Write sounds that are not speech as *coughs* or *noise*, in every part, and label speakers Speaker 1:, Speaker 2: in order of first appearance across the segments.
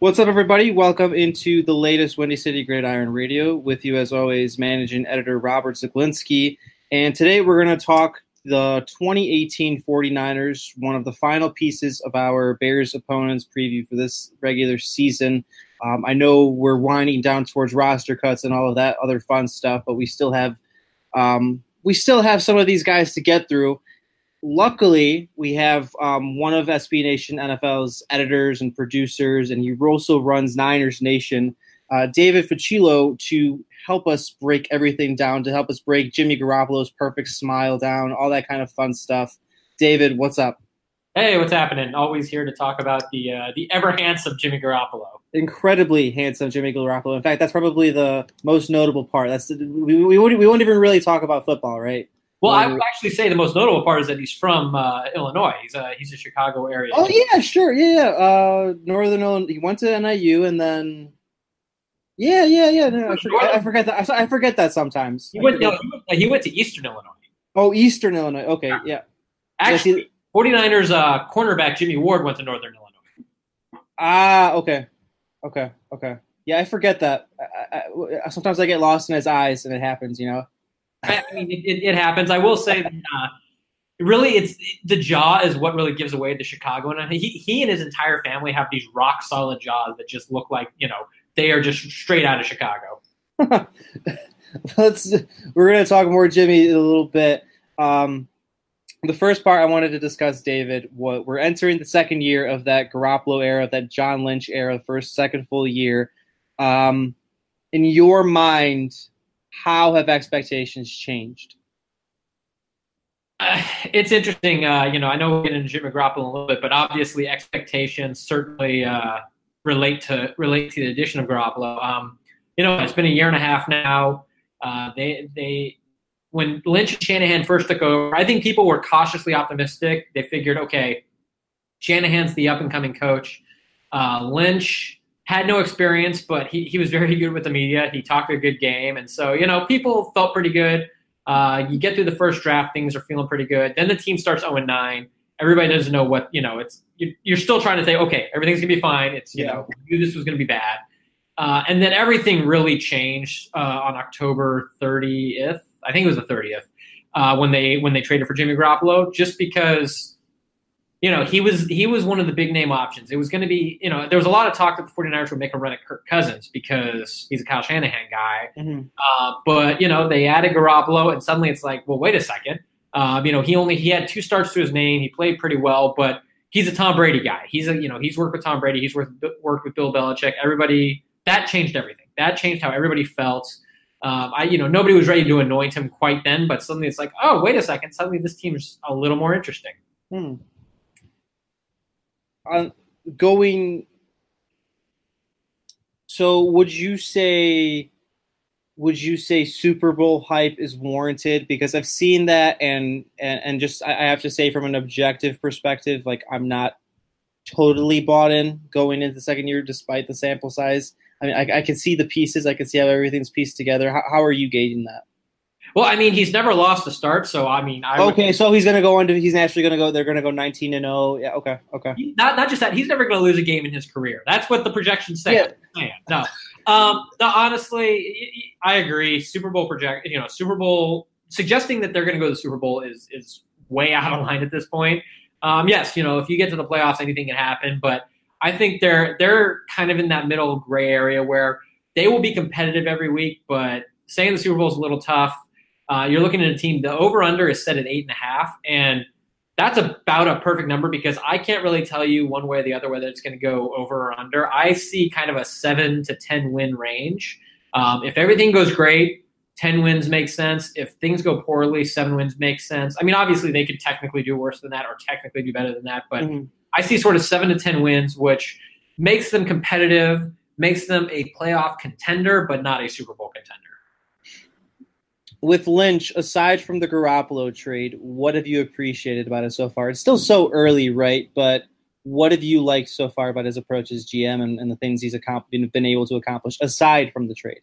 Speaker 1: What's up, everybody? Welcome into the latest Windy City Gridiron Radio. With you, as always, managing editor Robert Zeglinski. And today we're going to talk the 2018 49ers, one of the final pieces of our Bears opponents preview for this regular season. Um, I know we're winding down towards roster cuts and all of that other fun stuff, but we still have um, we still have some of these guys to get through. Luckily, we have um, one of SB Nation NFL's editors and producers, and he also runs Niners Nation, uh, David Fucillo, to help us break everything down, to help us break Jimmy Garoppolo's perfect smile down, all that kind of fun stuff. David, what's up?
Speaker 2: Hey, what's happening? Always here to talk about the uh, the ever handsome Jimmy Garoppolo.
Speaker 1: Incredibly handsome Jimmy Garoppolo. In fact, that's probably the most notable part. That's we, we won't we won't even really talk about football, right?
Speaker 2: Well, I would actually say the most notable part is that he's from uh, Illinois. He's a he's a Chicago area.
Speaker 1: Oh yeah, sure, yeah, yeah. Uh, Northern Illinois. He went to NIU and then. Yeah, yeah, yeah. No, I, forget, I forget that. I forget that sometimes.
Speaker 2: He went, no, he went, he went to Eastern Illinois.
Speaker 1: Oh, Eastern Illinois. Okay, yeah.
Speaker 2: Actually, 49ers uh, cornerback Jimmy Ward went to Northern Illinois.
Speaker 1: Ah, okay, okay, okay. Yeah, I forget that. I, I, sometimes I get lost in his eyes, and it happens. You know.
Speaker 2: I mean, it, it, happens. I will say uh, really, it's the jaw is what really gives away the Chicago. And he he and his entire family have these rock solid jaws that just look like you know they are just straight out of Chicago. *laughs*
Speaker 1: Let's we're gonna talk more Jimmy in a little bit. Um, the first part I wanted to discuss, David, what we're entering the second year of that Garoppolo era, that John Lynch era, first second full year. Um, in your mind, how have expectations changed?
Speaker 2: Uh, it's interesting. Uh, you know, I know we're getting into Jim Garoppolo a little bit, but obviously expectations certainly uh, relate to relate to the addition of Garoppolo. Um, you know, it's been a year and a half now. Uh, they they when Lynch and Shanahan first took over, I think people were cautiously optimistic. They figured, okay, Shanahan's the up and coming coach. Uh, Lynch had no experience, but he, he was very *laughs* good with the media. He talked a good game. And so, you know, people felt pretty good. Uh, you get through the first draft, things are feeling pretty good. Then the team starts 0 9. Everybody doesn't know what, you know, it's, you, are still trying to say, okay, everything's going to be fine. It's, you yeah. know, we knew this was going to be bad. Uh, and then everything really changed uh, on October 30th. I think it was the 30th uh, when they when they traded for Jimmy Garoppolo, just because you know he was he was one of the big name options. It was going to be you know there was a lot of talk that the 49ers would make a run at Kirk Cousins because he's a Kyle Shanahan guy, mm-hmm. uh, but you know they added Garoppolo and suddenly it's like well wait a second, uh, you know he only he had two starts to his name. He played pretty well, but he's a Tom Brady guy. He's a you know he's worked with Tom Brady. He's worked worked with Bill Belichick. Everybody that changed everything. That changed how everybody felt. Um, I, you know, nobody was ready to anoint him quite then, but suddenly it's like, oh, wait a second, suddenly this team's a little more interesting.
Speaker 1: Hmm. Uh, going. So, would you say? Would you say Super Bowl hype is warranted? Because I've seen that, and and, and just I have to say, from an objective perspective, like I'm not totally bought in going into the second year, despite the sample size. I mean, I, I can see the pieces. I can see how everything's pieced together. How, how are you gauging that?
Speaker 2: Well, I mean, he's never lost a start, so I mean, I
Speaker 1: okay. Would, so he's going to go into. He's actually going to go. They're going to go nineteen and zero. Oh. Yeah. Okay. Okay.
Speaker 2: Not not just that. He's never going to lose a game in his career. That's what the projections say. Yeah. No. Um. No, honestly, I agree. Super Bowl project. You know, Super Bowl suggesting that they're going to go to the Super Bowl is is way out of line at this point. um, yes, you know, if you get to the playoffs, anything can happen. But I think they're they're kind of in that middle gray area where they will be competitive every week, but saying the Super Bowl is a little tough. Uh, you're looking at a team. The over under is set at eight and a half, and that's about a perfect number because I can't really tell you one way or the other whether it's going to go over or under. I see kind of a seven to ten win range. Um, if everything goes great, 10 wins makes sense. If things go poorly, seven wins makes sense. I mean, obviously, they could technically do worse than that or technically do better than that, but mm-hmm. I see sort of seven to 10 wins, which makes them competitive, makes them a playoff contender, but not a Super Bowl contender.
Speaker 1: With Lynch, aside from the Garoppolo trade, what have you appreciated about it so far? It's still so early, right? But what have you liked so far about his approach as GM and, and the things he's been able to accomplish aside from the trade?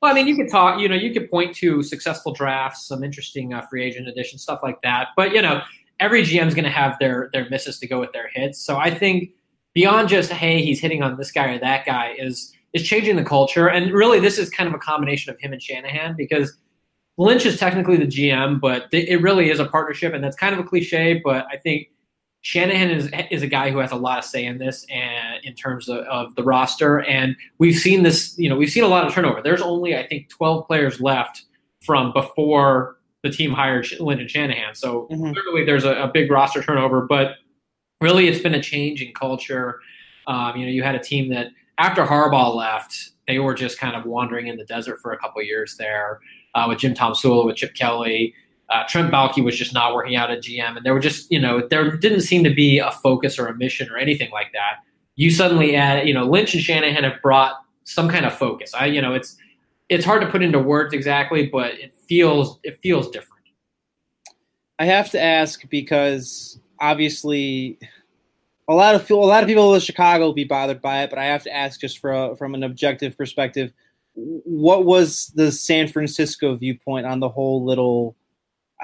Speaker 2: Well, I mean, you could talk, you know, you could point to successful drafts, some interesting uh, free agent additions, stuff like that. But, you know, every GM is going to have their their misses to go with their hits. So I think beyond just, hey, he's hitting on this guy or that guy is is changing the culture. And really, this is kind of a combination of him and Shanahan because Lynch is technically the GM, but it really is a partnership. And that's kind of a cliche, but I think Shanahan is is a guy who has a lot of say in this and in terms of, of, the roster. And we've seen this, you know, we've seen a lot of turnover. There's only, I think, 12 players left from before the team hired Lynch and Shanahan. So mm-hmm. clearly there's a, a, big roster turnover, but really it's been a change in culture. Um, you know, you had a team that after Harbaugh left, they were just kind of wandering in the desert for a couple years there uh, with Jim Tomsula, with Chip Kelly. Uh, Trent Baalke was just not working out at GM, and there were just you know there didn't seem to be a focus or a mission or anything like that. You suddenly add you know Lynch and Shanahan have brought some kind of focus. I you know it's it's hard to put into words exactly, but it feels it feels different.
Speaker 1: I have to ask because obviously a lot of a lot of people in Chicago will be bothered by it, but I have to ask just for a, from an objective perspective, what was the San Francisco viewpoint on the whole little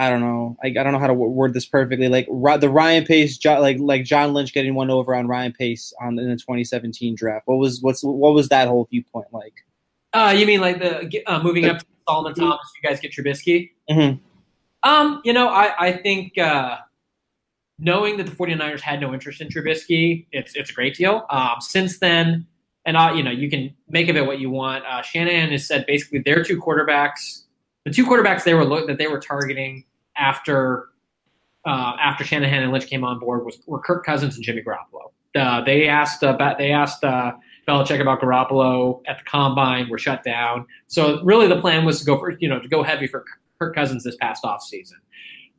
Speaker 1: I don't know. I, I don't know how to word this perfectly. Like the Ryan Pace, like like John Lynch getting one over on Ryan Pace on in the 2017 draft. What was what's what was that whole viewpoint like?
Speaker 2: Uh, you mean like the uh, moving up to Solomon mm-hmm. Thomas? You guys get Trubisky.
Speaker 1: Mm-hmm.
Speaker 2: Um, you know, I I think uh, knowing that the 49ers had no interest in Trubisky, it's it's a great deal. Um, since then, and you know, you can make of it what you want. Uh, Shanahan has said basically their two quarterbacks, the two quarterbacks they were that they were targeting after uh, after Shanahan and Lynch came on board was were Kirk Cousins and Jimmy Garoppolo. Uh, they asked uh, they asked uh, Belichick about Garoppolo at the combine. Were shut down. So really, the plan was to go for you know to go heavy for Kirk Cousins this past off season.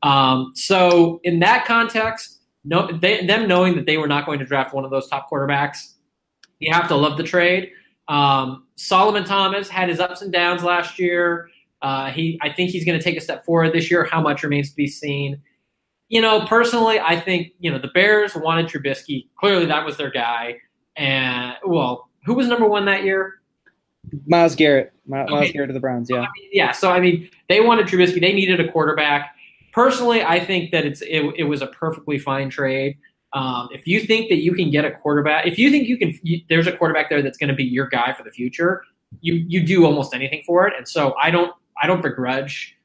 Speaker 2: Um, so in that context, no, they, them knowing that they were not going to draft one of those top quarterbacks, you have to love the trade. Um, Solomon Thomas had his ups and downs last year. Uh, he, I think he's going to take a step forward this year. How much remains to be seen. You know, personally, I think you know the Bears wanted Trubisky. Clearly, that was their guy. And well, who was number one that year?
Speaker 1: Myles Garrett. Myles okay. Garrett of the Browns. Yeah. I
Speaker 2: mean, yeah. So I mean, they wanted Trubisky. They needed a quarterback. Personally, I think that it's it, it was a perfectly fine trade. Um, if you think that you can get a quarterback, if you think you can, you, there's a quarterback there that's going to be your guy for the future. You you do almost anything for it. And so I don't I don't begrudge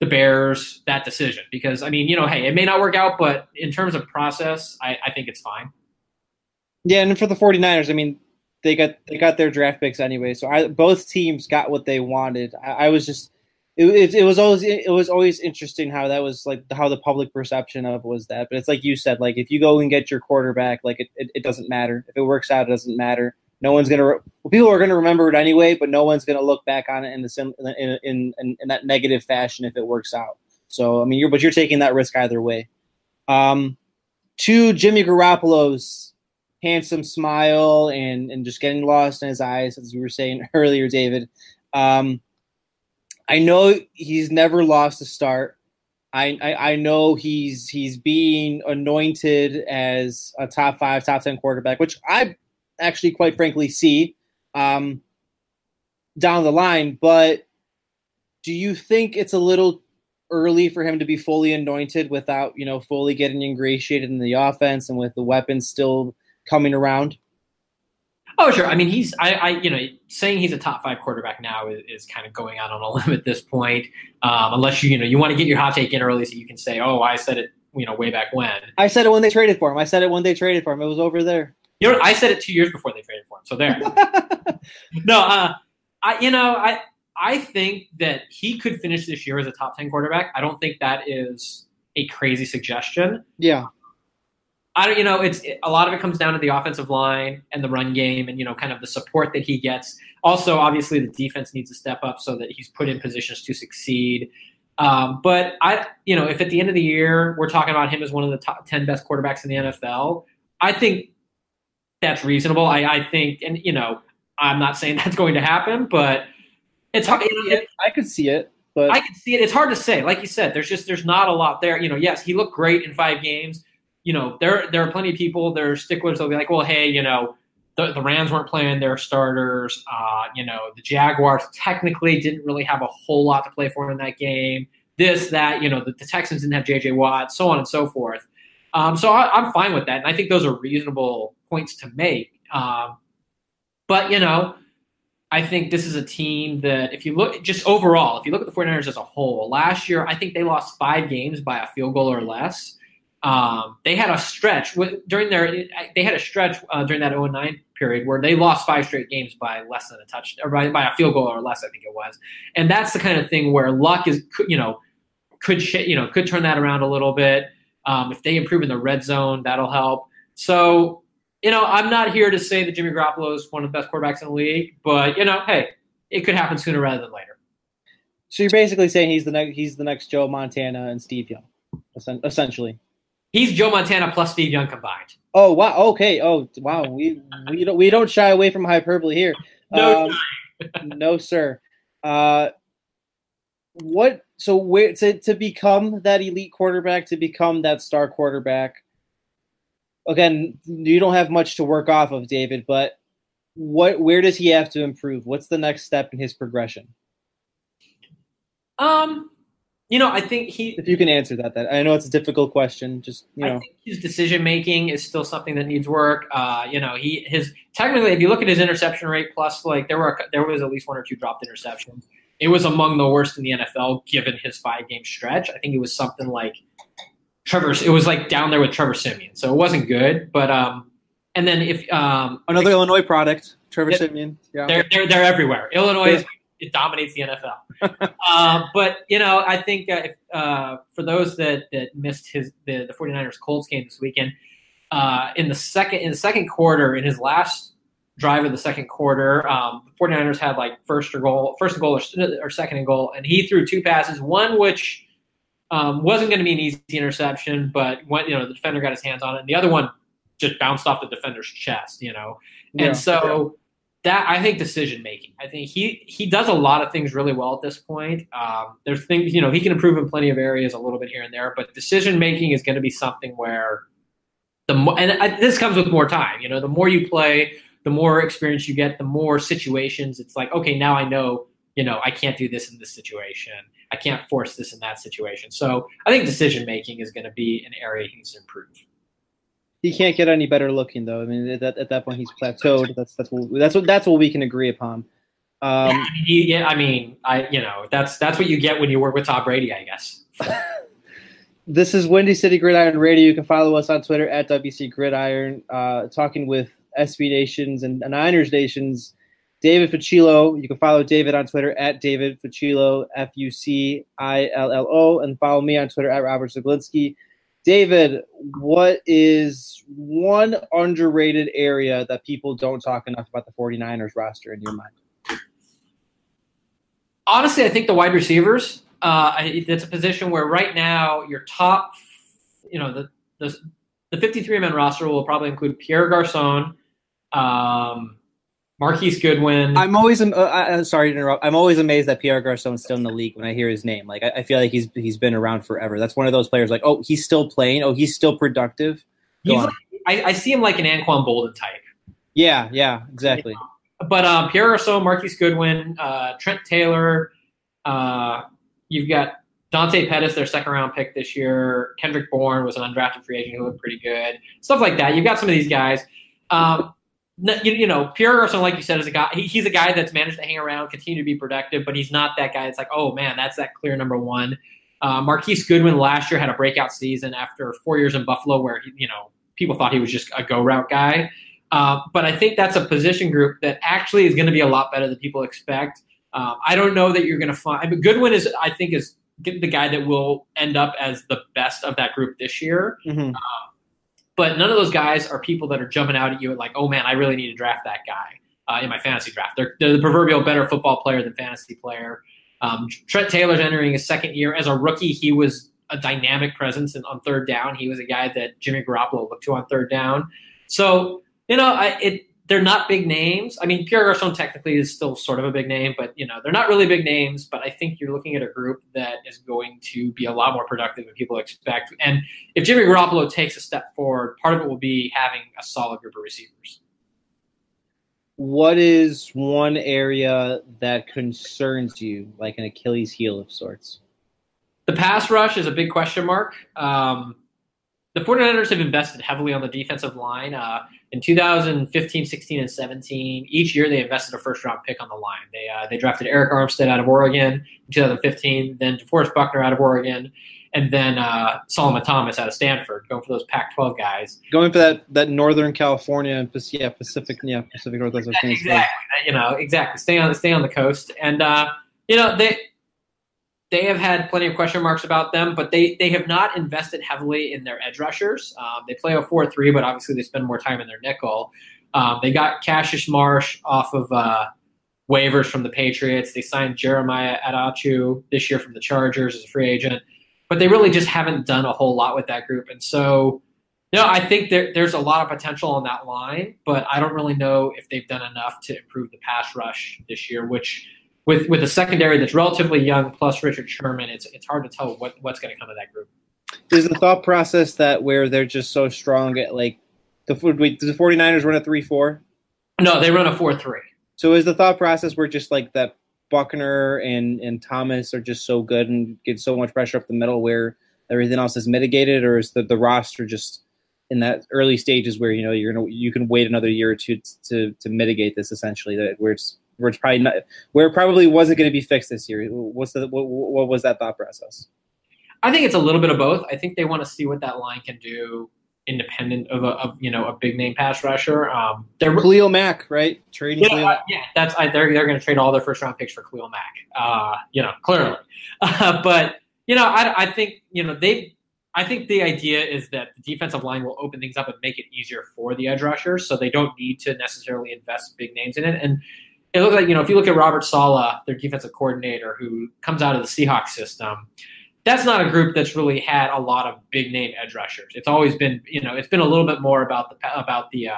Speaker 2: the Bears that decision because I mean, you know, hey, it may not work out, but in terms of process, I, I think it's fine.
Speaker 1: Yeah, and for the 49ers, I mean, they got they got their draft picks anyway, so I, both teams got what they wanted. I, I was just it, it, was always it was always interesting how that was like how the public perception of was that. But it's like you said, like if you go and get your quarterback, like it, it, it doesn't matter if it works out, it doesn't matter. No one's gonna. Well, people are gonna remember it anyway, but no one's gonna look back on it in the sim, in, in, in, in that negative fashion if it works out. So I mean, you're but you're taking that risk either way. Um, to Jimmy Garoppolo's handsome smile and and just getting lost in his eyes, as we were saying *laughs* earlier, David. Um, I know he's never lost a start. I, I, I know he's he's being anointed as a top five, top ten quarterback, which I actually, quite frankly, see um, down the line. But do you think it's a little early for him to be fully anointed without, you know, fully getting ingratiated in the offense and with the weapons still coming around?
Speaker 2: Oh, sure. I mean, he's, I, I, you know, saying he's a top five quarterback now is, is kind of going out on a *laughs* limb at this point. Um, unless you, you know, you want to get your hot take in early so you can say, oh, I said it you know way back when.
Speaker 1: I said it when they traded for him. I said it when they traded for him. It was over there.
Speaker 2: You know, I said it two years before they traded for him. So there. *laughs* no, uh, I you know I I think that he could finish this year as a top ten quarterback. I don't think that is a crazy suggestion.
Speaker 1: Yeah.
Speaker 2: I don't, you know, it's it, a lot of it comes down to the offensive line and the run game, and you know, kind of the support that he gets. Also, obviously, the defense needs to step up so that he's put in positions to succeed. Um, but I, you know, if at the end of the year we're talking about him as one of the top ten best quarterbacks in the NFL, I think that's reasonable. I, I think, and you know, I'm not saying *laughs* that's going to happen, but it's hard. It,
Speaker 1: I could see it, but
Speaker 2: I can see it. It's hard to say. Like you said, there's just there's not a lot there. You know, yes, he looked great in five games. You know, there there are plenty of people. There are sticklers. They'll be like, well, hey, you know, the, the Rams weren't playing their starters. Uh, you know, the Jaguars technically didn't really have a whole lot to play for in that game. This, that, you know, the, the Texans didn't have J.J. Watt, so on and so forth. Um, so I, am fine with that, and I think those are reasonable points to make. Um, but you know, I think this is a team that, if you look just overall, if you look at the 49ers as a whole, last year I think they lost five games by a field goal or less. Um, they had a stretch during their they had a stretch uh, during that 09 period where they lost five straight games by less than a touch or by, by, a field goal or less I think it was. And that's the kind of thing where luck is you know could you know could turn that around a little bit. Um, if they improve in the red zone that'll help. So you know I'm not here to say that Jimmy Garoppolo is one of the best quarterbacks in the league but you know hey it could happen sooner rather than later.
Speaker 1: So you're basically saying he's the next he's the next Joe Montana and Steve Young essentially
Speaker 2: He's Joe Montana plus Steve Young combined.
Speaker 1: Oh wow! Okay. Oh wow. We we don't we don't shy away from hyperbole here.
Speaker 2: No,
Speaker 1: um, *laughs* no, sir. Uh, what? So where to to become that elite quarterback, to become that star quarterback? Again, you don't have much to work off of, David. But what? Where does he have to improve? What's the next step in his progression?
Speaker 2: Um, you know, I think he.
Speaker 1: If you can answer that, that I know it's a difficult question. Just you know,
Speaker 2: his decision making is still something that needs work. Uh, you know, he his technically, if you look at his interception rate plus, like there were there was at least one or two dropped interceptions. It was among the worst in the NFL given his five game stretch. I think it was something like Trevor. It was like down there with Trevor Siemian, so it wasn't good. But um, and then if um,
Speaker 1: another like, Illinois product, Trevor it, Siemian,
Speaker 2: yeah, they're they're, they're everywhere. Illinois yeah. is it dominates the NFL. uh, but you know, I think uh, if, uh, for those that that missed his the, the 49ers Colts game this weekend, uh, in the second in the second quarter, in his last drive of the second quarter, um, the 49ers had like first or goal, first and goal or, or second and goal, and he threw two passes, one which um, wasn't going to be an easy interception, but when you know the defender got his hands on it, and the other one just bounced off the defender's chest, you know, and yeah, so that I think decision making. I think he he does a lot of things really well at this point. Um, there's things you know he can improve in plenty of areas a little bit here and there, but decision making is going to be something where the more and I, this comes with more time. You know, the more you play, the more experience you get, the more situations. It's like okay, now I know. You know, I can't do this in this situation. I can't force this in that situation. So I think decision making is going to be an area he needs to improve
Speaker 1: he can't get any better looking though. I mean, at that, at that point, he's plateaued. That's that's what that's what that's what we can agree upon.
Speaker 2: Um, yeah, I mean, I you know that's that's what you get when you work with Tom Brady, I guess. *laughs*
Speaker 1: this is Windy City Gridiron Radio. You can follow us on Twitter at WC Gridiron. Uh, talking with SB Nations and, and Niners Nations. David Fucillo. You can follow David on Twitter at David Fucillo, F U C I L L O, and follow me on Twitter at Robert Zeglinski. David, what is one underrated area that people don't talk enough about the 49ers roster in your mind?
Speaker 2: Honestly, I think the wide receivers. Uh, it's a position where right now your top, you know, the the, the 53 man roster will probably include Pierre Garcon, um, Marquise Goodwin.
Speaker 1: I'm always uh, I, sorry to interrupt. I'm always amazed that Pierre Garcon's still in the league when I hear his name. Like I, I, feel like he's he's been around forever. That's one of those players. Like oh, he's still playing. Oh, he's still productive.
Speaker 2: He's like, I, I, see him like an Anquan Boldin type.
Speaker 1: Yeah, yeah, exactly.
Speaker 2: But um, Pierre Garcon, Marquise Goodwin, uh, Trent Taylor. Uh, you've got Dante Pettis, their second round pick this year. Kendrick Bourne was an undrafted free agent who looked pretty good. Stuff like that. You've got some of these guys. Um, you, you know, Pierre Garcon, like you said, is a guy. He, he's a guy that's managed to hang around, continue to be productive, but he's not that guy. It's like, oh man, that's that clear number one. Uh, Marquise Goodwin last year had a breakout season after four years in Buffalo, where he, you know people thought he was just a go route guy. Uh, but I think that's a position group that actually is going to be a lot better than people expect. Um, I don't know that you're going to find. I mean, Goodwin is, I think, is the guy that will end up as the best of that group this year.
Speaker 1: Mhm.
Speaker 2: Um, but none of those guys are people that are jumping out at you at like, oh man, I really need to draft that guy uh, in my fantasy draft. They're, they're the proverbial better football player than fantasy player. Um, Trent Taylor's entering his second year as a rookie. He was a dynamic presence in, on third down. He was a guy that Jimmy Garoppolo looked to on third down. So you know, I, it they're not big names. I mean, Pierre Garcon technically is still sort of a big name, but you know, they're not really big names. But I think you're looking at a group that is going to be a lot more productive than people expect. And if Jimmy Garoppolo takes a step forward, part of it will be having a solid group of receivers.
Speaker 1: What is one area that concerns you, like an Achilles heel of sorts?
Speaker 2: The pass rush is a big question mark. Um, the 49ers have invested heavily on the defensive line. Uh, in 2015, 16, and 17, each year they invested a first round pick on the line. They uh, they drafted Arik Armstead out of Oregon in 2015, then DeForest Buckner out of Oregon, and then uh, Solomon Thomas out of Stanford, going for those Pac-12 guys.
Speaker 1: Going for that that Northern California, and yeah, Pacific, yeah, Pacific Northwest. I was gonna say.
Speaker 2: exactly. You know, exactly. Stay on stay on the coast, and uh, you know they they have had plenty of question marks about them, but they they have not invested heavily in their edge rushers. Um, they play a four three, but obviously they spend more time in their nickel. Um, they got Cassius Marsh off of uh, waivers from the Patriots. They signed Jeremiah Attaochu this year from the Chargers as a free agent, but they really just haven't done a whole lot with that group. And so, you know, I think there, there's a lot of potential on that line, but I don't really know if they've done enough to improve the pass rush this year, which with with a secondary that's relatively young plus Richard Sherman, it's it's hard to tell what, what's going to come of that group.
Speaker 1: Is the thought process that where they're just so strong at like the wait, the 49ers run a three four?
Speaker 2: No, they run a four three.
Speaker 1: So is the thought process where just like that Buckner and and Thomas are just so good and get so much pressure up the middle where everything else is mitigated, or is the, the roster just in that early stages where you know you're gonna you can wait another year or two to to mitigate this essentially that where it's where it's probably not where it probably wasn't going to be fixed this year. What's the what, what was that thought process?
Speaker 2: I think it's a little bit of both. I think they want to see what that line can do independent of a of, you know a big name pass rusher. Um, they're
Speaker 1: Khalil Mack, right? Trading
Speaker 2: yeah, uh, yeah, that's I, they're they're going to trade all their first round picks for Khalil Mack. Uh, you know, clearly, uh, *laughs* but you know, I, I think you know they. I think the idea is that the defensive line will open things up and make it easier for the edge rushers, so they don't need to necessarily invest big names in it. And it looks like you know if you look at Robert Saleh, their defensive coordinator, who comes out of the Seahawks system, that's not a group that's really had a lot of big name edge rushers. It's always been you know it's been a little bit more about the about the uh,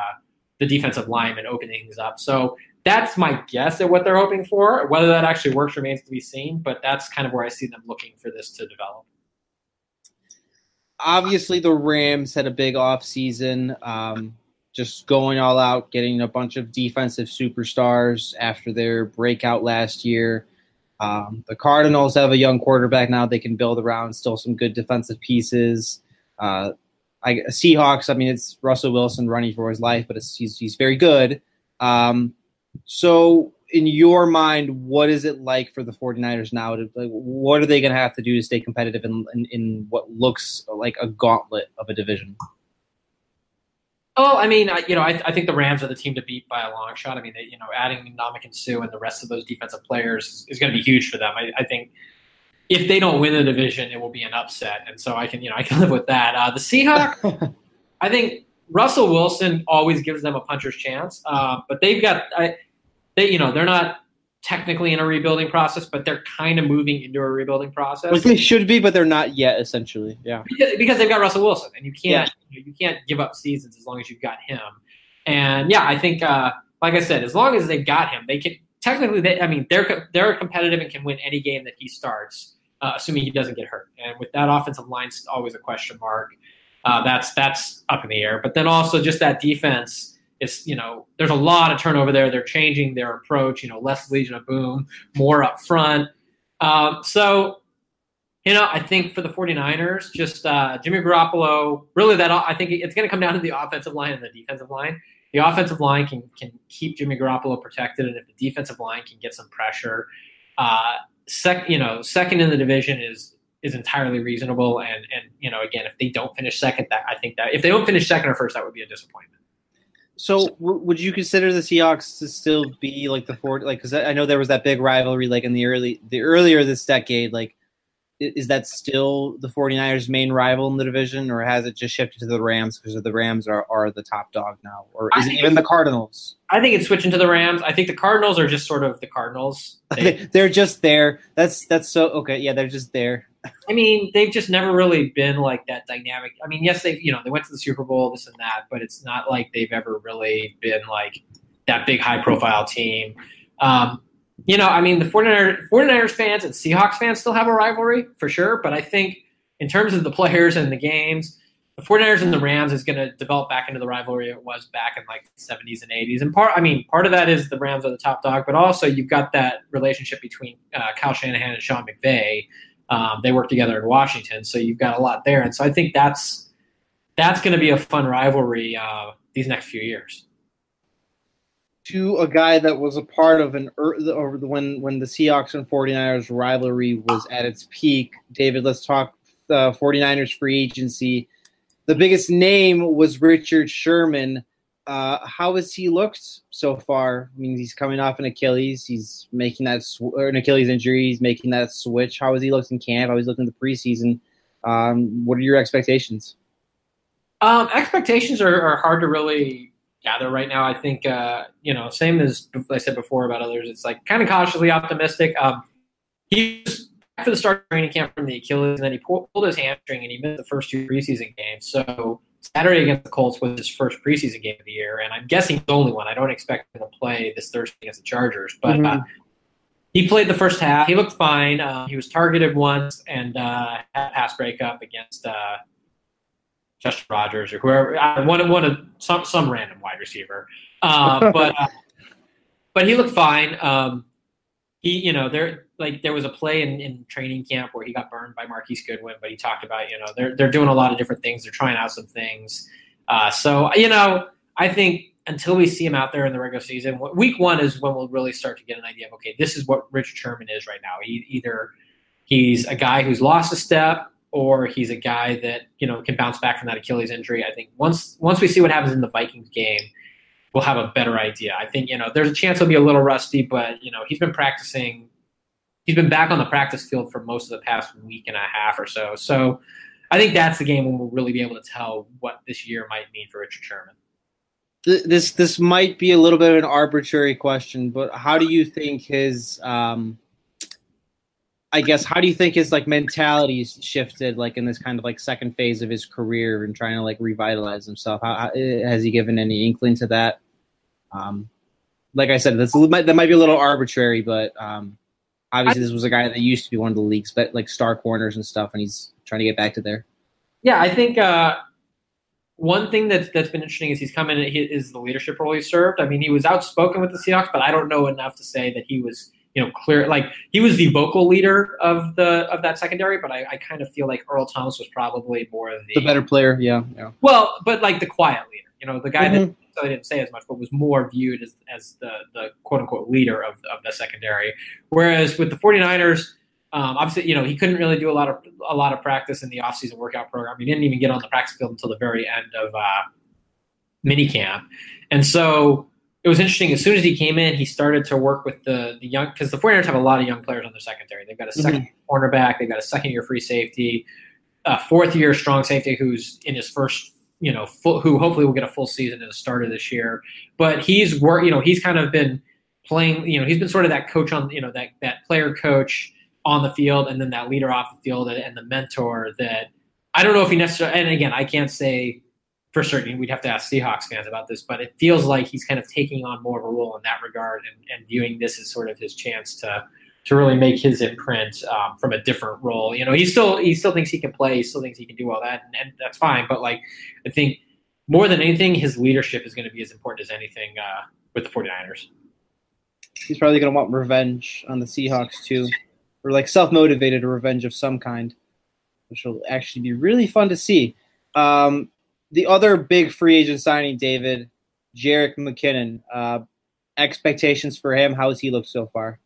Speaker 2: the defensive lineman opening things up. So that's my guess at what they're hoping for. Whether that actually works remains to be seen, but that's kind of where I see them looking for this to develop.
Speaker 1: Obviously, the Rams had a big offseason, um, just going all out, getting a bunch of defensive superstars after their breakout last year. Um, the Cardinals have a young quarterback now they can build around, still some good defensive pieces. Uh, I, Seahawks, I mean, it's Russell Wilson running for his life, but he's, he's very good. Um, so, in your mind, what is it like for the 49ers now? To, like, what are they going to have to do to stay competitive in, in, in, what looks like a gauntlet of a division?
Speaker 2: Oh, I mean, I, you know, I, I, think the Rams are the team to beat by a long shot. I mean, they, you know, adding Ndamukong Suh and the rest of those defensive players is, is going to be huge for them. I, I, think if they don't win the division, it will be an upset, and so I can, you know, I can *laughs* live with that. Uh, the Seahawks, *laughs* I think Russell Wilson always gives them a puncher's chance, uh, but they've got, I, they, you know, they're not technically in a rebuilding process, but they're kind of moving into a rebuilding process.
Speaker 1: Like they should be, but they're not yet. Essentially, yeah.
Speaker 2: Because, because they've got Russell Wilson, and you can't yeah. you, can't give up seasons as long as you've got him. And yeah, I think, uh, like I said, as long as they've got him, they can technically. They, I mean, they're they're competitive and can win any game that he starts, uh, assuming he doesn't get hurt. And with that offensive line, it's always a question mark. Uh, that's that's up in the air. But then also just that defense it's you know there's a lot of turnover there. They're changing their approach. You know, less Legion of Boom, more up front. Um, so you know, I think for the 49ers, just uh, Jimmy Garoppolo, really that I think it's going to come down to the offensive line and the defensive line. The offensive line can can keep Jimmy Garoppolo protected, and if the defensive line can get some pressure, uh, sec you know second in the division is is entirely reasonable. And and you know, again, if they don't finish second, that I think that if they don't finish second or first, that would be a disappointment.
Speaker 1: So, w- would you consider the Seahawks to still be like the four? Like, because I know there was that big rivalry, like in the early, the earlier this decade. Like, is that still the 49ers' main rival in the division, or has it just shifted to the Rams because the Rams are, are the top dog now, or is
Speaker 2: I
Speaker 1: it even the Cardinals?
Speaker 2: I think it's switching to the Rams. I think the Cardinals are just sort of the Cardinals. They, *laughs*
Speaker 1: They're just there. That's that's so okay. Yeah, they're just there.
Speaker 2: I mean, they've just never really been like that dynamic. I mean, yes, they you know they went to the Super Bowl, this and that, but it's not like they've ever really been like that big high profile team. Um, you know, I mean, the 49ers, 49ers fans and Seahawks fans still have a rivalry for sure, but I think in terms of the players and the games, the 49ers and the Rams is going to develop back into the rivalry it was back in like the 70s and 80s. And part, I mean, part of that is the Rams are the top dog, but also you've got that relationship between uh, Kyle Shanahan and Sean McVay. Um, they work together in Washington, so you've got a lot there, and so I think that's that's going to be a fun rivalry uh, these next few years.
Speaker 1: to a guy that was a part of an er, or when when the Seahawks and 49ers rivalry was at its peak. David, let's talk the 49ers free agency. The biggest name was Richard Sherman. Uh, how has he looked so far? I mean, he's coming off an Achilles. He's making that sw- or an Achilles injury. He's making that switch. How has he looked in camp? How has he looked in the preseason? Um, what are your expectations?
Speaker 2: Um, expectations are, are hard to really gather right now. I think uh, you know, same as I said before about others. It's like kind of cautiously optimistic. Um, he was back for the start of training camp from the Achilles, and then he pulled his hamstring, and he missed the first two preseason games. So Saturday against the Colts was his first preseason game of the year, and I'm guessing the only one. I don't expect him to play this Thursday against the Chargers, but. Uh, he played the first half. He looked fine. Um, he was targeted once and uh, had a pass breakup against uh, Justin Rogers or whoever. Uh, one, one of some some random wide receiver. Uh, *laughs* but uh, but he looked fine. Um, he you know there like there was a play in, in training camp where he got burned by Marquise Goodwin, but he talked about you know they're they're doing a lot of different things. They're trying out some things. Uh, so you know I think until we see him out there in the regular season, week one is when we'll really start to get an idea of okay, this is what Richard Sherman is right now. He either he's a guy who's lost a step, or he's a guy that you know can bounce back from that Achilles injury. I think once once we see what happens in the Vikings game, we'll have a better idea. I think you know there's a chance he'll be a little rusty, but you know he's been practicing. He's been back on the practice field for most of the past week and a half or so. So I think that's the game when we'll really be able to tell what this year might mean for Richard Sherman
Speaker 1: this this might be a little bit of an arbitrary question, but how do you think his um I guess how do you think his like mentality's shifted like in this kind of like second phase of his career and trying to like revitalize himself? How, has he given any inkling to that? Um like I said, this that might be a little arbitrary, but um obviously this was a guy that used to be one of the league's but like star corners and stuff and he's trying to get back to there.
Speaker 2: Yeah, I think uh one thing that's that's been interesting is he's come in he, is the leadership role he served. I mean, he was outspoken with the Seahawks, but I don't know enough to say that he was you know clear. Like he was the vocal leader of the of that secondary, but I, I kind of feel like Earl Thomas was probably more of the,
Speaker 1: The better player, yeah, yeah.
Speaker 2: well, but like the quiet leader. You know, the guy
Speaker 1: Mhm.
Speaker 2: that so didn't say as much, but was more viewed as as the the quote unquote leader of of the secondary. Whereas with the 49ers. Um, obviously, you know, he couldn't really do a lot of a lot of practice in the offseason workout program. He didn't even get on the practice field until the very end of uh, minicamp. And so it was interesting. As soon as he came in, he started to work with the the young because the 49ers have a lot of young players on their secondary. They've got a 2nd cornerback, they've got a second year free safety, a fourth year strong safety who's in his first, you know, full, who hopefully will get a full season at the start of this year. But he's work, you know, he's kind of been playing, you know, he's been sort of that coach on, you know, that that player coach on the field and then that leader off the field and, the mentor that I don't know if he necessarily and again I can't say for certain we'd have to ask Seahawks fans about this, but it feels like he's kind of taking on more of a role in that regard and, and viewing this as sort of his chance to to really make his imprint um, from a different role. You know, he still he still thinks he can play, he still thinks he can do all that, and, and that's fine. But like I think more than anything, his leadership is going to be as important as anything uh, with the 49ers.
Speaker 1: He's probably going to want revenge on the Seahawks too, or like self-motivated a revenge of some kind, which will actually be really fun to see. Um, the other big free agent signing, David, Jerick McKinnon. Uh, expectations for him? How has he looked so far?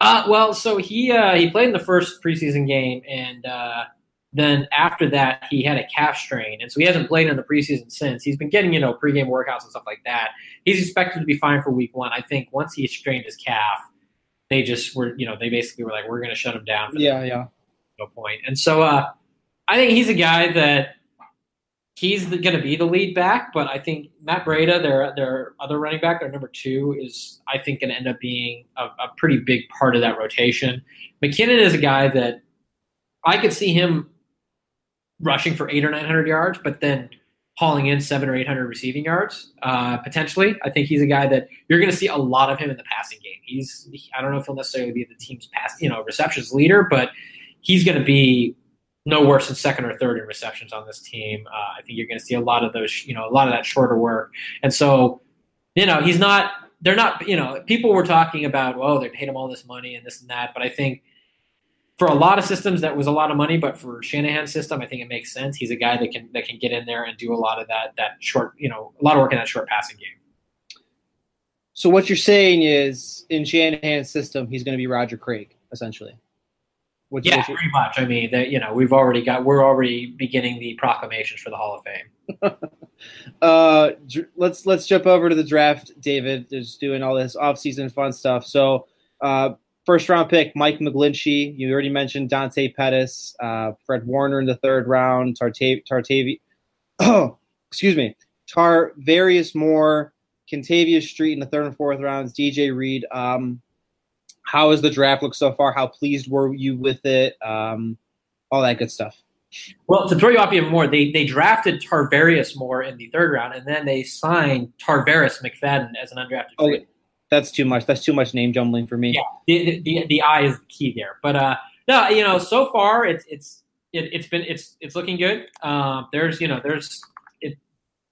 Speaker 2: Uh, well, so he uh, he played in the first preseason game, and uh, then after that he had a calf strain, and so he hasn't played in the preseason since. He's been getting you know pregame workouts and stuff like that. He's expected to be fine for week one. I think once he strained his calf, they just were you know they basically were like we're going to shut him down. For
Speaker 1: Yeah, yeah.
Speaker 2: no point. And so uh, I think he's a guy that he's going to be the lead back, but I think Matt Breida, their their other running back, their number two, is I think going to end up being a, a pretty big part of that rotation. McKinnon is a guy that I could see him rushing for eight or nine hundred yards, but then hauling in seven or eight hundred receiving yards uh, potentially. I think he's a guy that you're going to see a lot of him in the passing game. He's I don't know if he'll necessarily be the team's pass you know receptions leader, but he's going to be no worse than second or third in receptions on this team. Uh, I think you're going to see a lot of those, you know, a lot of that shorter work. And so, you know, he's not, they're not, you know, people were talking about, well, they paid him all this money and this and that. But I think for a lot of systems, that was a lot of money. But for Shanahan's system, I think it makes sense. He's a guy that can, that can get in there and do a lot of that, that short, you know, a lot of work in that short passing game.
Speaker 1: So what you're saying is, in Shanahan's system, he's going to be Roger Craig, essentially. What
Speaker 2: Yeah,
Speaker 1: you-
Speaker 2: pretty much. I mean, that you know, we've already got, we're already beginning the proclamations for the Hall of Fame. *laughs*
Speaker 1: uh, let's let's jump over to the draft. David is doing all this off-season fun stuff. So, uh, first round pick Mike McGlinchey. You already mentioned Dante Pettis, uh, Fred Warner in the third round. Tartav Tartavi. Oh, *clears throat* excuse me. Tarvarius Moore, Kentavius Street in the third and fourth rounds. DJ Reed. Um, how has the draft looked so far? How pleased were you with it? Um, all that good stuff.
Speaker 2: Well, to throw you off even more, they they drafted Tarvarius Moore in the third round, and then they signed Tarvarus McFadden as an undrafted free.
Speaker 1: Okay, that's too much. That's too much name jumbling for me.
Speaker 2: Yeah, the, the the eye is the key there. But uh, no, you know, so far it's it's it, it's been it's it's looking good. Um, there's you know there's it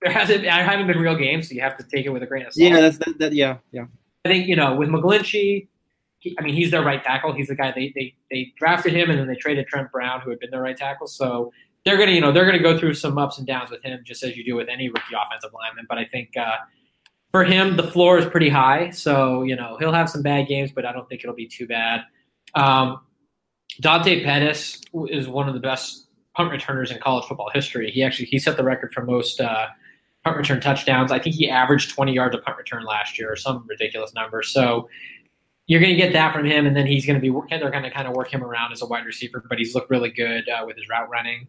Speaker 2: there hasn't I haven't been real games, so you have to take it with a grain of salt.
Speaker 1: Yeah, that's that, that. Yeah, yeah.
Speaker 2: I think you know with McGlinchey, he, I mean he's their right tackle. He's the guy they, they they drafted him, and then they traded Trent Brown, who had been their right tackle. So they're gonna you know they're gonna go through some ups and downs with him, just as you do with any rookie offensive lineman. But I think uh, for him the floor is pretty high. So you know he'll have some bad games, but I don't think it'll be too bad. Um, Dante Pettis is one of the best punt returners in college football history. He actually he set the record for most uh, punt return touchdowns. I think he averaged 20 yards a punt return last year, or some ridiculous number. So you're going to get that from him, and then he's going to be. They're going to kind of work him around as a wide receiver, but he's looked really good uh, with his route running.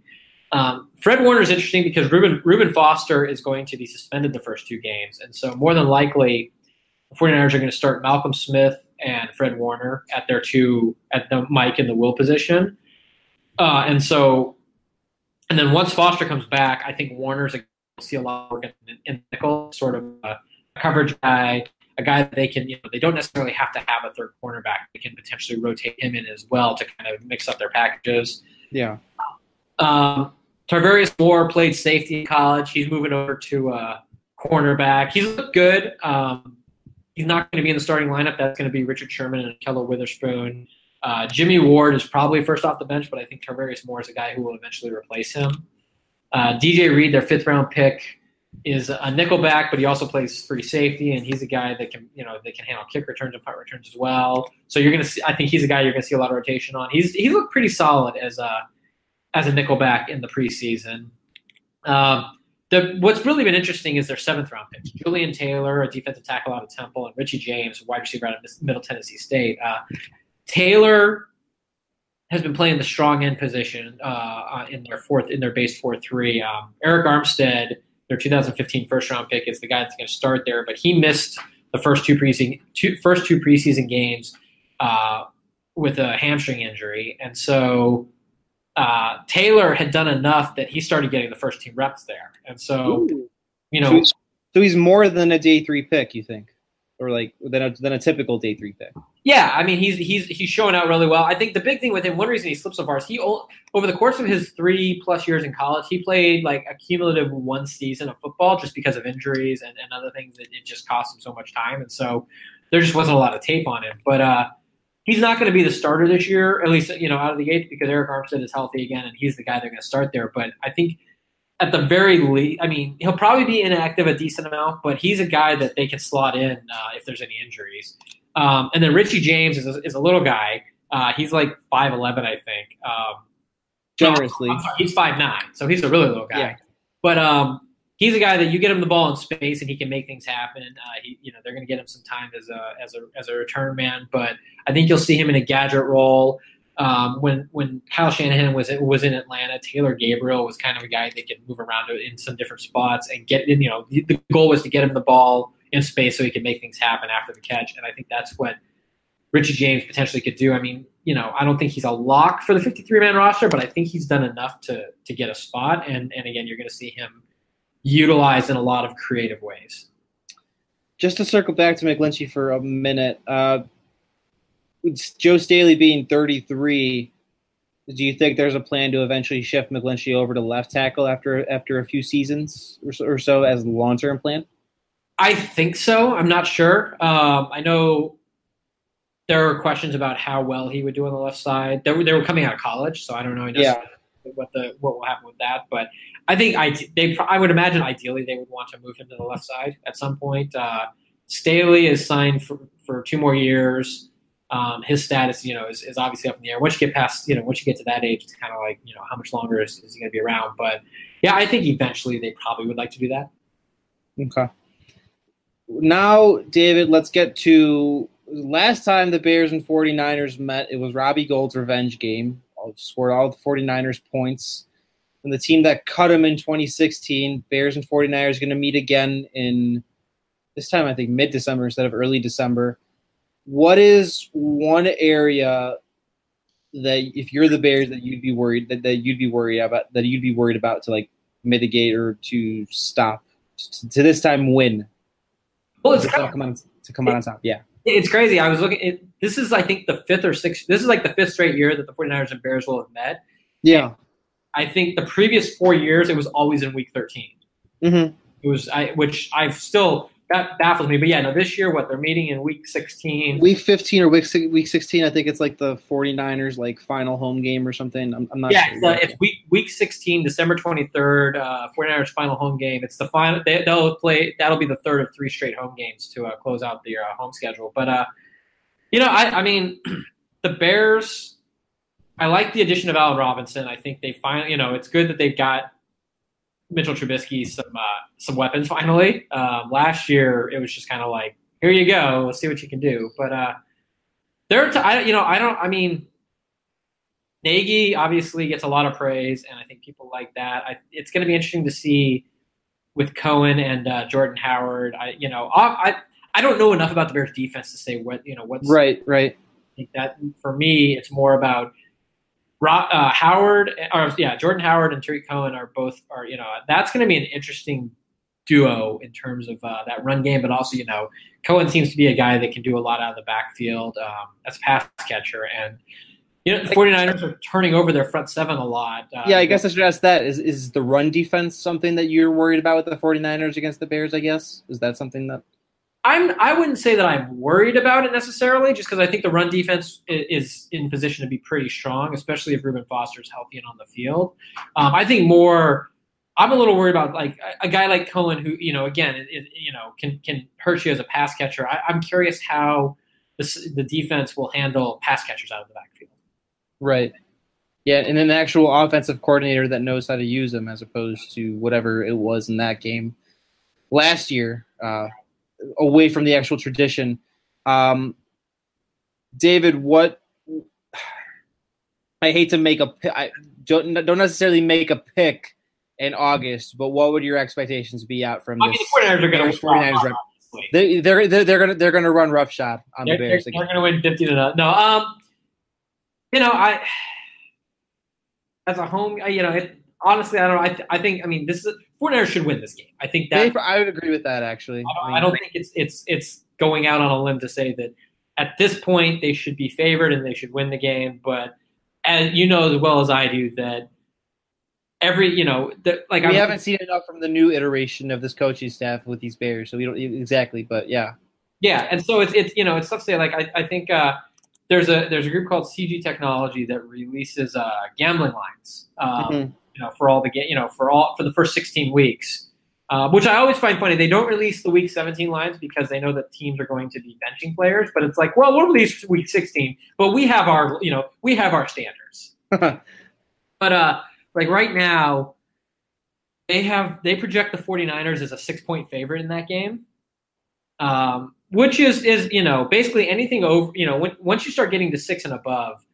Speaker 2: Um, Fred Warner is interesting because Reuben Reuben Foster is going to be suspended the first two games, and so more than likely, the 49ers are going to start Malcolm Smith and Fred Warner at their two at the Mike and the Will position, uh, and so, and then once Foster comes back, I think Warner's a see a lot of work in, in nickel, sort of a coverage guy, a guy that they can, you know, they don't necessarily have to have a third cornerback. They can potentially rotate him in as well to kind of mix up their packages.
Speaker 1: Yeah.
Speaker 2: Um, Tarvarius Moore played safety in college. He's moving over to uh, cornerback. He's looked good. Um, he's not going to be in the starting lineup. That's going to be Richard Sherman and Ahkello Witherspoon. Uh, Jimmy Ward is probably first off the bench, but I think Tarvarius Moore is a guy who will eventually replace him. Uh, DJ Reed, their fifth round pick, is a nickelback, but he also plays free safety, and he's a guy that can, you know, that can handle kick returns and punt returns as well. So you're gonna see. I think he's a guy you're gonna see a lot of rotation on. He's he looked pretty solid as a as a nickelback in the preseason. Um, the, what's really been interesting is their seventh round picks: Julian Taylor, a defensive tackle out of Temple, and Richie James, wide receiver out of Middle Tennessee State. Uh, Taylor has been playing the strong end position uh, in their fourth in their base four three. Um, Arik Armstead, their 2015 first round pick, is the guy that's going to start there, but he missed the first two preseason two, first two preseason games uh, with a hamstring injury, and so uh, Taylor had done enough that he started getting the first team reps there, and so
Speaker 1: Ooh.
Speaker 2: you
Speaker 1: So
Speaker 2: know.
Speaker 1: he's, so he's more than a day three pick, you think, or like than a, than a typical day three pick.
Speaker 2: Yeah, I mean he's he's he's showing out really well. I think the big thing with him, one reason he slipped so far is he over the course of his three plus years in college, he played like a cumulative one season of football just because of injuries and, and other things that it just cost him so much time, and so there just wasn't a lot of tape on him. But uh, he's not going to be the starter this year, at least you know out of the gate because Arik Armstead is healthy again, and he's the guy they're going to start there. But I think at the very least, I mean he'll probably be inactive a decent amount, but he's a guy that they can slot in uh, if there's any injuries. Um, and then Richie James is a, is a little guy. Uh, he's like five eleven, I think. Um,
Speaker 1: Generously.
Speaker 2: sorry, he's five nine, so he's a really little guy.
Speaker 1: Yeah.
Speaker 2: But um, he's a guy that you get him the ball in space and he can make things happen. Uh, he, you know, they're going to get him some time as a as a as a return man, but I think you'll see him in a gadget role. Um, when when Kyle Shanahan was was in Atlanta, Taylor Gabriel was kind of a guy that could move around in some different spots and get in. You know, the the goal was to get him the ball in space so he could make things happen after the catch, and I think that's what Richie James potentially could do. I mean, you know, I don't think he's a lock for the 53 man roster, but I think he's done enough to to get a spot. And and again, you're going to see him utilized in a lot of creative ways.
Speaker 1: Just to circle back to McGlinchey for a minute, uh, Joe Staley being 33, do you think there's a plan to eventually shift McGlinchey over to left tackle after after a few seasons or so, or so as a long term plan?
Speaker 2: I think so. I'm not sure. Um, I know there are questions about how well he would do on the left side. They were, they were coming out of college, so I don't know
Speaker 1: Yeah.
Speaker 2: what the what will happen with that. But I think I they I would imagine ideally they would want to move him to the left side at some point. Uh, Staley is signed for, for two more years. Um, his status, you know, is, is obviously up in the air. Once you get past, you know, once you get to that age, it's kind of like, you know, how much longer is, is he going to be around? But yeah, I think eventually they probably would like to do that.
Speaker 1: Okay. Now, David, let's get to last time the Bears and 49ers met. It was Robbie Gould's revenge game. Scored all the 49ers points. And the team that cut him in 2016, Bears and 49ers, going to meet again in this time, I think mid December instead of early December. What is one area that if you're the Bears that you'd be worried that, that you'd be worried about that you'd be worried about to like mitigate or to stop to, to this time win?
Speaker 2: Well, it's
Speaker 1: to
Speaker 2: kind of,
Speaker 1: come on to come out on top. Yeah.
Speaker 2: it's crazy. I was looking. It, this is, I think, the fifth or sixth. This is like the fifth straight year that the 49ers and Bears will have met.
Speaker 1: Yeah.
Speaker 2: I think the previous four years it was always in week 13.
Speaker 1: Mm-hmm.
Speaker 2: It was, I, which I've still that baffles me. But yeah, no, this year what they're meeting in week 16.
Speaker 1: Week 15 or week week 16, I think it's like the 49ers like final home game or something. I'm, I'm not
Speaker 2: yeah,
Speaker 1: sure.
Speaker 2: it's, uh, it's week week 16, December 23rd, uh, 49ers final home game. It's the final. They, they'll play. That'll be the third of three straight home games to uh, close out the uh, home schedule. But uh, you know, I, I mean, *clears throat* the Bears. I like the addition of Allen Robinson. I think they finally, you know, it's good that they've got Mitchell Trubisky some uh, some weapons finally. Um, last year it was just kind of like, here you go, let's see what you can do. But uh, there, t- I, you know, I don't. I mean, Nagy obviously gets a lot of praise, and I think people like that. I, it's going to be interesting to see with Cohen and uh, Jordan Howard. I, you know, I, I I don't know enough about the Bears defense to say what you know what's
Speaker 1: right, right.
Speaker 2: I think that for me, it's more about Uh, Howard or yeah, Jordan Howard and Tarik Cohen are both are you know that's going to be an interesting duo in terms of uh, that run game, but also you know Cohen seems to be a guy that can do a lot out of the backfield um, as a pass catcher and. You know, the 49ers are turning over their front seven a lot. Uh,
Speaker 1: Yeah, I guess I should ask that. Is is the run defense something that you're worried about with the 49ers against the Bears, I guess? Is that something that
Speaker 2: I'm. I wouldn't say that I'm worried about it necessarily, just because I think the run defense is in position to be pretty strong, especially if Reuben is healthy and on the field. Um, I think more. I'm a little worried about like a, guy like Cohen, who you know, again, it, it, you know, can can hurt you as a pass catcher. I, I'm curious how the, the defense will handle pass catchers out of the backfield.
Speaker 1: Right. Yeah, and an actual offensive coordinator that knows how to use them as opposed to whatever it was in that game last year, uh, away from the actual tradition. Um, David, what I hate to make a I don't don't necessarily make a pick in August, but what would your expectations be out from
Speaker 2: I
Speaker 1: this?
Speaker 2: mean, the 49ers are going to win.
Speaker 1: 49ers rep-
Speaker 2: obviously.
Speaker 1: They, they're, they're they're gonna they're gonna run roughshod on
Speaker 2: They're,
Speaker 1: the
Speaker 2: they're,
Speaker 1: Bears
Speaker 2: they're going to win 50 to none. No, um, you know, I as a home, you know, it, honestly, I don't know. I, th- I think, I mean, this is 49ers should win this game. I think that
Speaker 1: They- I would agree with that actually.
Speaker 2: I don't, I don't think it's it's it's going out on a limb to say that at this point they should be favored and they should win the game. But as you know as well as I do that every you know the, like
Speaker 1: we
Speaker 2: I'm,
Speaker 1: haven't seen enough from the new iteration of this coaching staff with these Bears, so we don't exactly. But yeah,
Speaker 2: Yeah, and so it's it's you know it's tough to say. Like I, I think uh, there's a there's a group called CG Technology that releases uh, gambling lines. Um,
Speaker 1: Mhm.
Speaker 2: You know, for all the you know for all for the first 16 weeks, uh, which I always find funny. They don't release the Week 17 lines because they know that teams are going to be benching players. But it's like, well, we'll release Week 16, but we have our, you know, we have our standards. *laughs* but uh, like right now, they have they project the 49ers as a six point favorite in that game, um, which is is you know basically anything over you know when, once you start getting to six and above,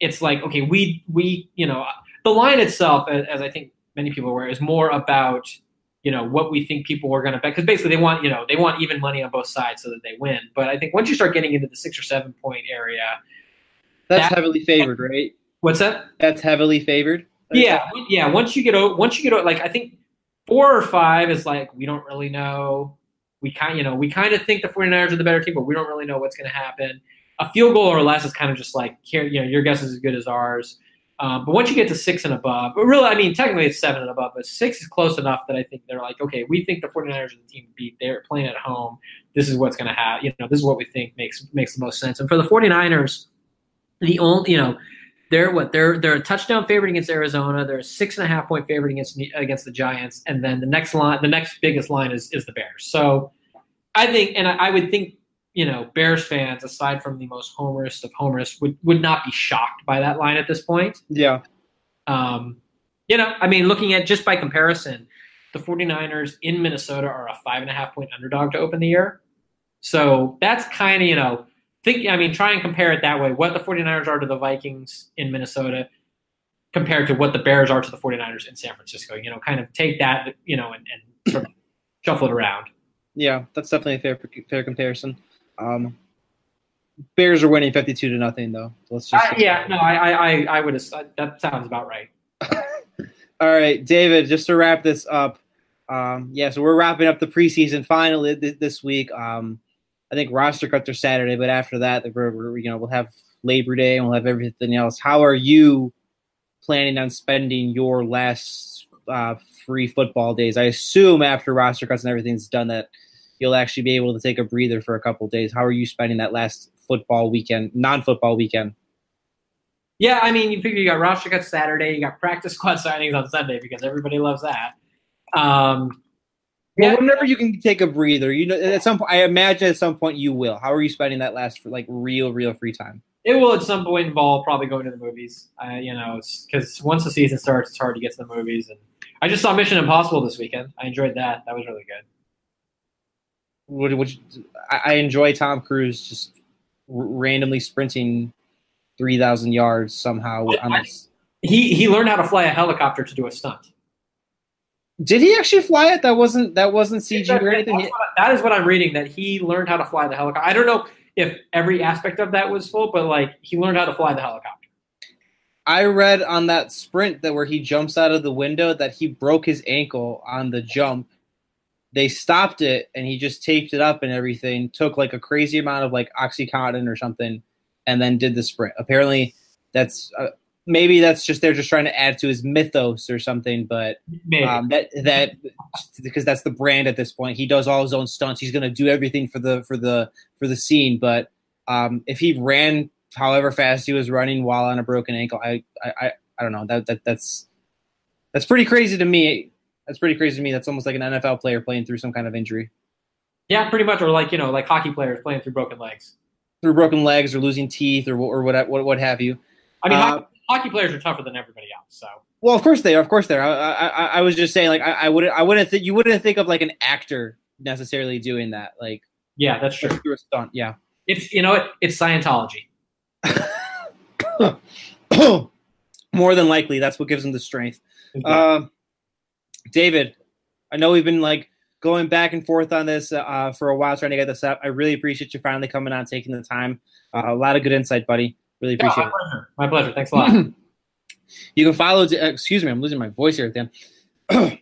Speaker 2: it's like okay we we you know the line itself as, as I think many people are aware is more about you know what we think people are going to bet because basically they want you know they want even money on both sides so that they win. But I think once you start getting into the six or seven point area,
Speaker 1: That's
Speaker 2: that-
Speaker 1: heavily favored, right?
Speaker 2: what's that?
Speaker 1: That's heavily favored.
Speaker 2: Yeah, yeah. Once you get o- once you get like I think four or five is like we don't really know. We kind you know we kind of think the 49ers are the better team, but we don't really know what's going to happen. A field goal or less is kind of just like here you know your guess is as good as ours. Um, but once you get to six and above, but really, I mean, technically it's seven and above, but six is close enough that I think they're like, okay, we think the 49ers are the team to beat. They're playing at home. This is what's going to happen. You know, this is what we think makes makes the most sense. And for the 49ers, the only, you know, they're what they're they're a touchdown favorite against Arizona. They're a six and a half point favorite against against the Giants, and then the next line, the next biggest line is is the Bears. So I think, and I, I would think, you know, Bears fans, aside from the most homerist of homerists, would would not be shocked by that line at this point.
Speaker 1: Yeah.
Speaker 2: Um, you know, I mean, looking at just by comparison, the 49ers in Minnesota are a five and a half point underdog to open the year. So that's kind of, you know, think, I mean, try and compare it that way. What the 49ers are to the Vikings in Minnesota compared to what the Bears are to the 49ers in San Francisco. You know, kind of take that, you know, and, and sort of shuffle it around.
Speaker 1: Yeah, that's definitely a fair fair comparison. Um, Bears are winning fifty-two to nothing, though. Let's just
Speaker 2: Uh, yeah, no, I, I, I, would, have that sounds about right. *laughs*
Speaker 1: All right, David. Just to wrap this up, um, yeah. So we're wrapping up the preseason finally th- this week. Um, I think roster cuts are Saturday, but after that, we're, we're, you know we'll have Labor Day and we'll have everything else. How are you planning on spending your last uh, free football days? I assume after roster cuts and everything's done that you'll actually be able to take a breather for a couple days. How are you spending that last football weekend, non-football weekend?
Speaker 2: Yeah, I mean, you figure you got roster cuts Saturday, you got practice *laughs* squad signings on Sunday because everybody loves that. Um,
Speaker 1: Well,
Speaker 2: yeah,
Speaker 1: whenever you can take a breather, you know, at some point, I imagine at some point you will. How are you spending that last like real, real free time?
Speaker 2: it will at some point involve probably going to the movies. Uh, you know, because once the season starts, it's hard to get to the movies. And I just saw Mission Impossible this weekend. I enjoyed that. That was really good.
Speaker 1: Would, would I, I enjoy Tom Cruise just r- randomly sprinting three thousand yards somehow. On this.
Speaker 2: He he learned how to fly a helicopter to do a stunt.
Speaker 1: Did he actually fly it? That wasn't that wasn't CG or anything.
Speaker 2: That's what- that is what I'm reading. That he learned how to fly the helicopter. I don't know if every aspect of that was full, but like he learned how to fly the helicopter.
Speaker 1: I read on that sprint that where he jumps out of the window that he broke his ankle on the jump. They stopped it and he just taped it up and everything. Took like a crazy amount of like oxycontin or something, and then did the sprint. Apparently, that's uh, maybe that's just they're just trying to add to his mythos or something. But um, that that because that's the brand at this point. He does all his own stunts. He's going to do everything for the for the for the scene. But um, if he ran however fast he was running while on a broken ankle, I I, I, I don't know. That, that that's that's pretty crazy to me. That's pretty crazy to me. That's almost like an NFL player playing through some kind of injury,
Speaker 2: yeah, pretty much. Or like you know, like hockey players playing through broken legs.
Speaker 1: through broken legs or losing teeth or or what what, what have you.
Speaker 2: I mean,
Speaker 1: Uh,
Speaker 2: hockey, hockey players are tougher than everybody else. So
Speaker 1: Well, of course they are. Of course they are. I, I, I was just saying, like, I, I wouldn't, I wouldn't think you wouldn't think of like an actor necessarily doing that, like
Speaker 2: yeah, that's true.
Speaker 1: through a stunt. Yeah.
Speaker 2: It's you know what? It's Scientology. *laughs* *coughs*
Speaker 1: More than likely, that's what gives him the strength. Um, David, I know we've been like going back and forth on this uh, for a while trying to get this up. I really appreciate you finally coming on, taking the time. Uh, a lot of good insight, buddy. Really
Speaker 2: Yeah,
Speaker 1: appreciate
Speaker 2: my
Speaker 1: it.
Speaker 2: pleasure. My pleasure. Thanks a lot. *clears throat*
Speaker 1: You can follow. uh, Excuse me, I'm losing my voice here at the end.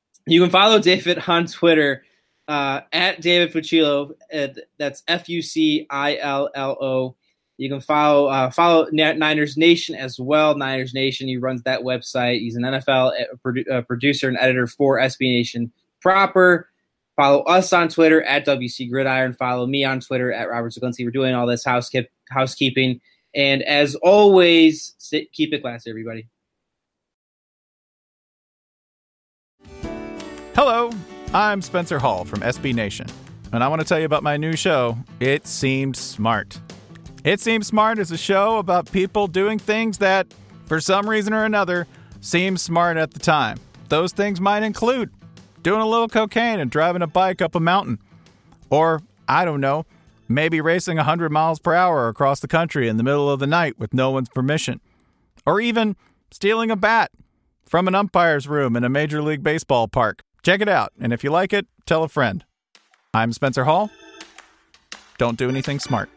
Speaker 1: *clears throat* you can follow David on Twitter uh, at David Fucillo. Uh, that's F U C I L L O. You can follow uh, follow Niners Nation as well. Niners Nation. He runs that website. He's an NFL uh, produ- uh, producer and editor for SB Nation proper. Follow us on Twitter at WC Gridiron. Follow me on Twitter at Robert Zeglinski. We're doing all this housekeep- housekeeping. And as always, sit, keep it classy, everybody.
Speaker 3: Hello, I'm Spencer Hall from SB Nation, and I want to tell you about my new show, It Seemed Smart. It Seems Smart is a show about people doing things that, for some reason or another, seem smart at the time. Those things might include doing a little cocaine and driving a bike up a mountain. Or, I don't know, maybe racing 100 miles per hour across the country in the middle of the night with no one's permission. Or even stealing a bat from an umpire's room in a Major League Baseball park. Check it out, and if you like it, tell a friend. I'm Spencer Hall. Don't do anything smart.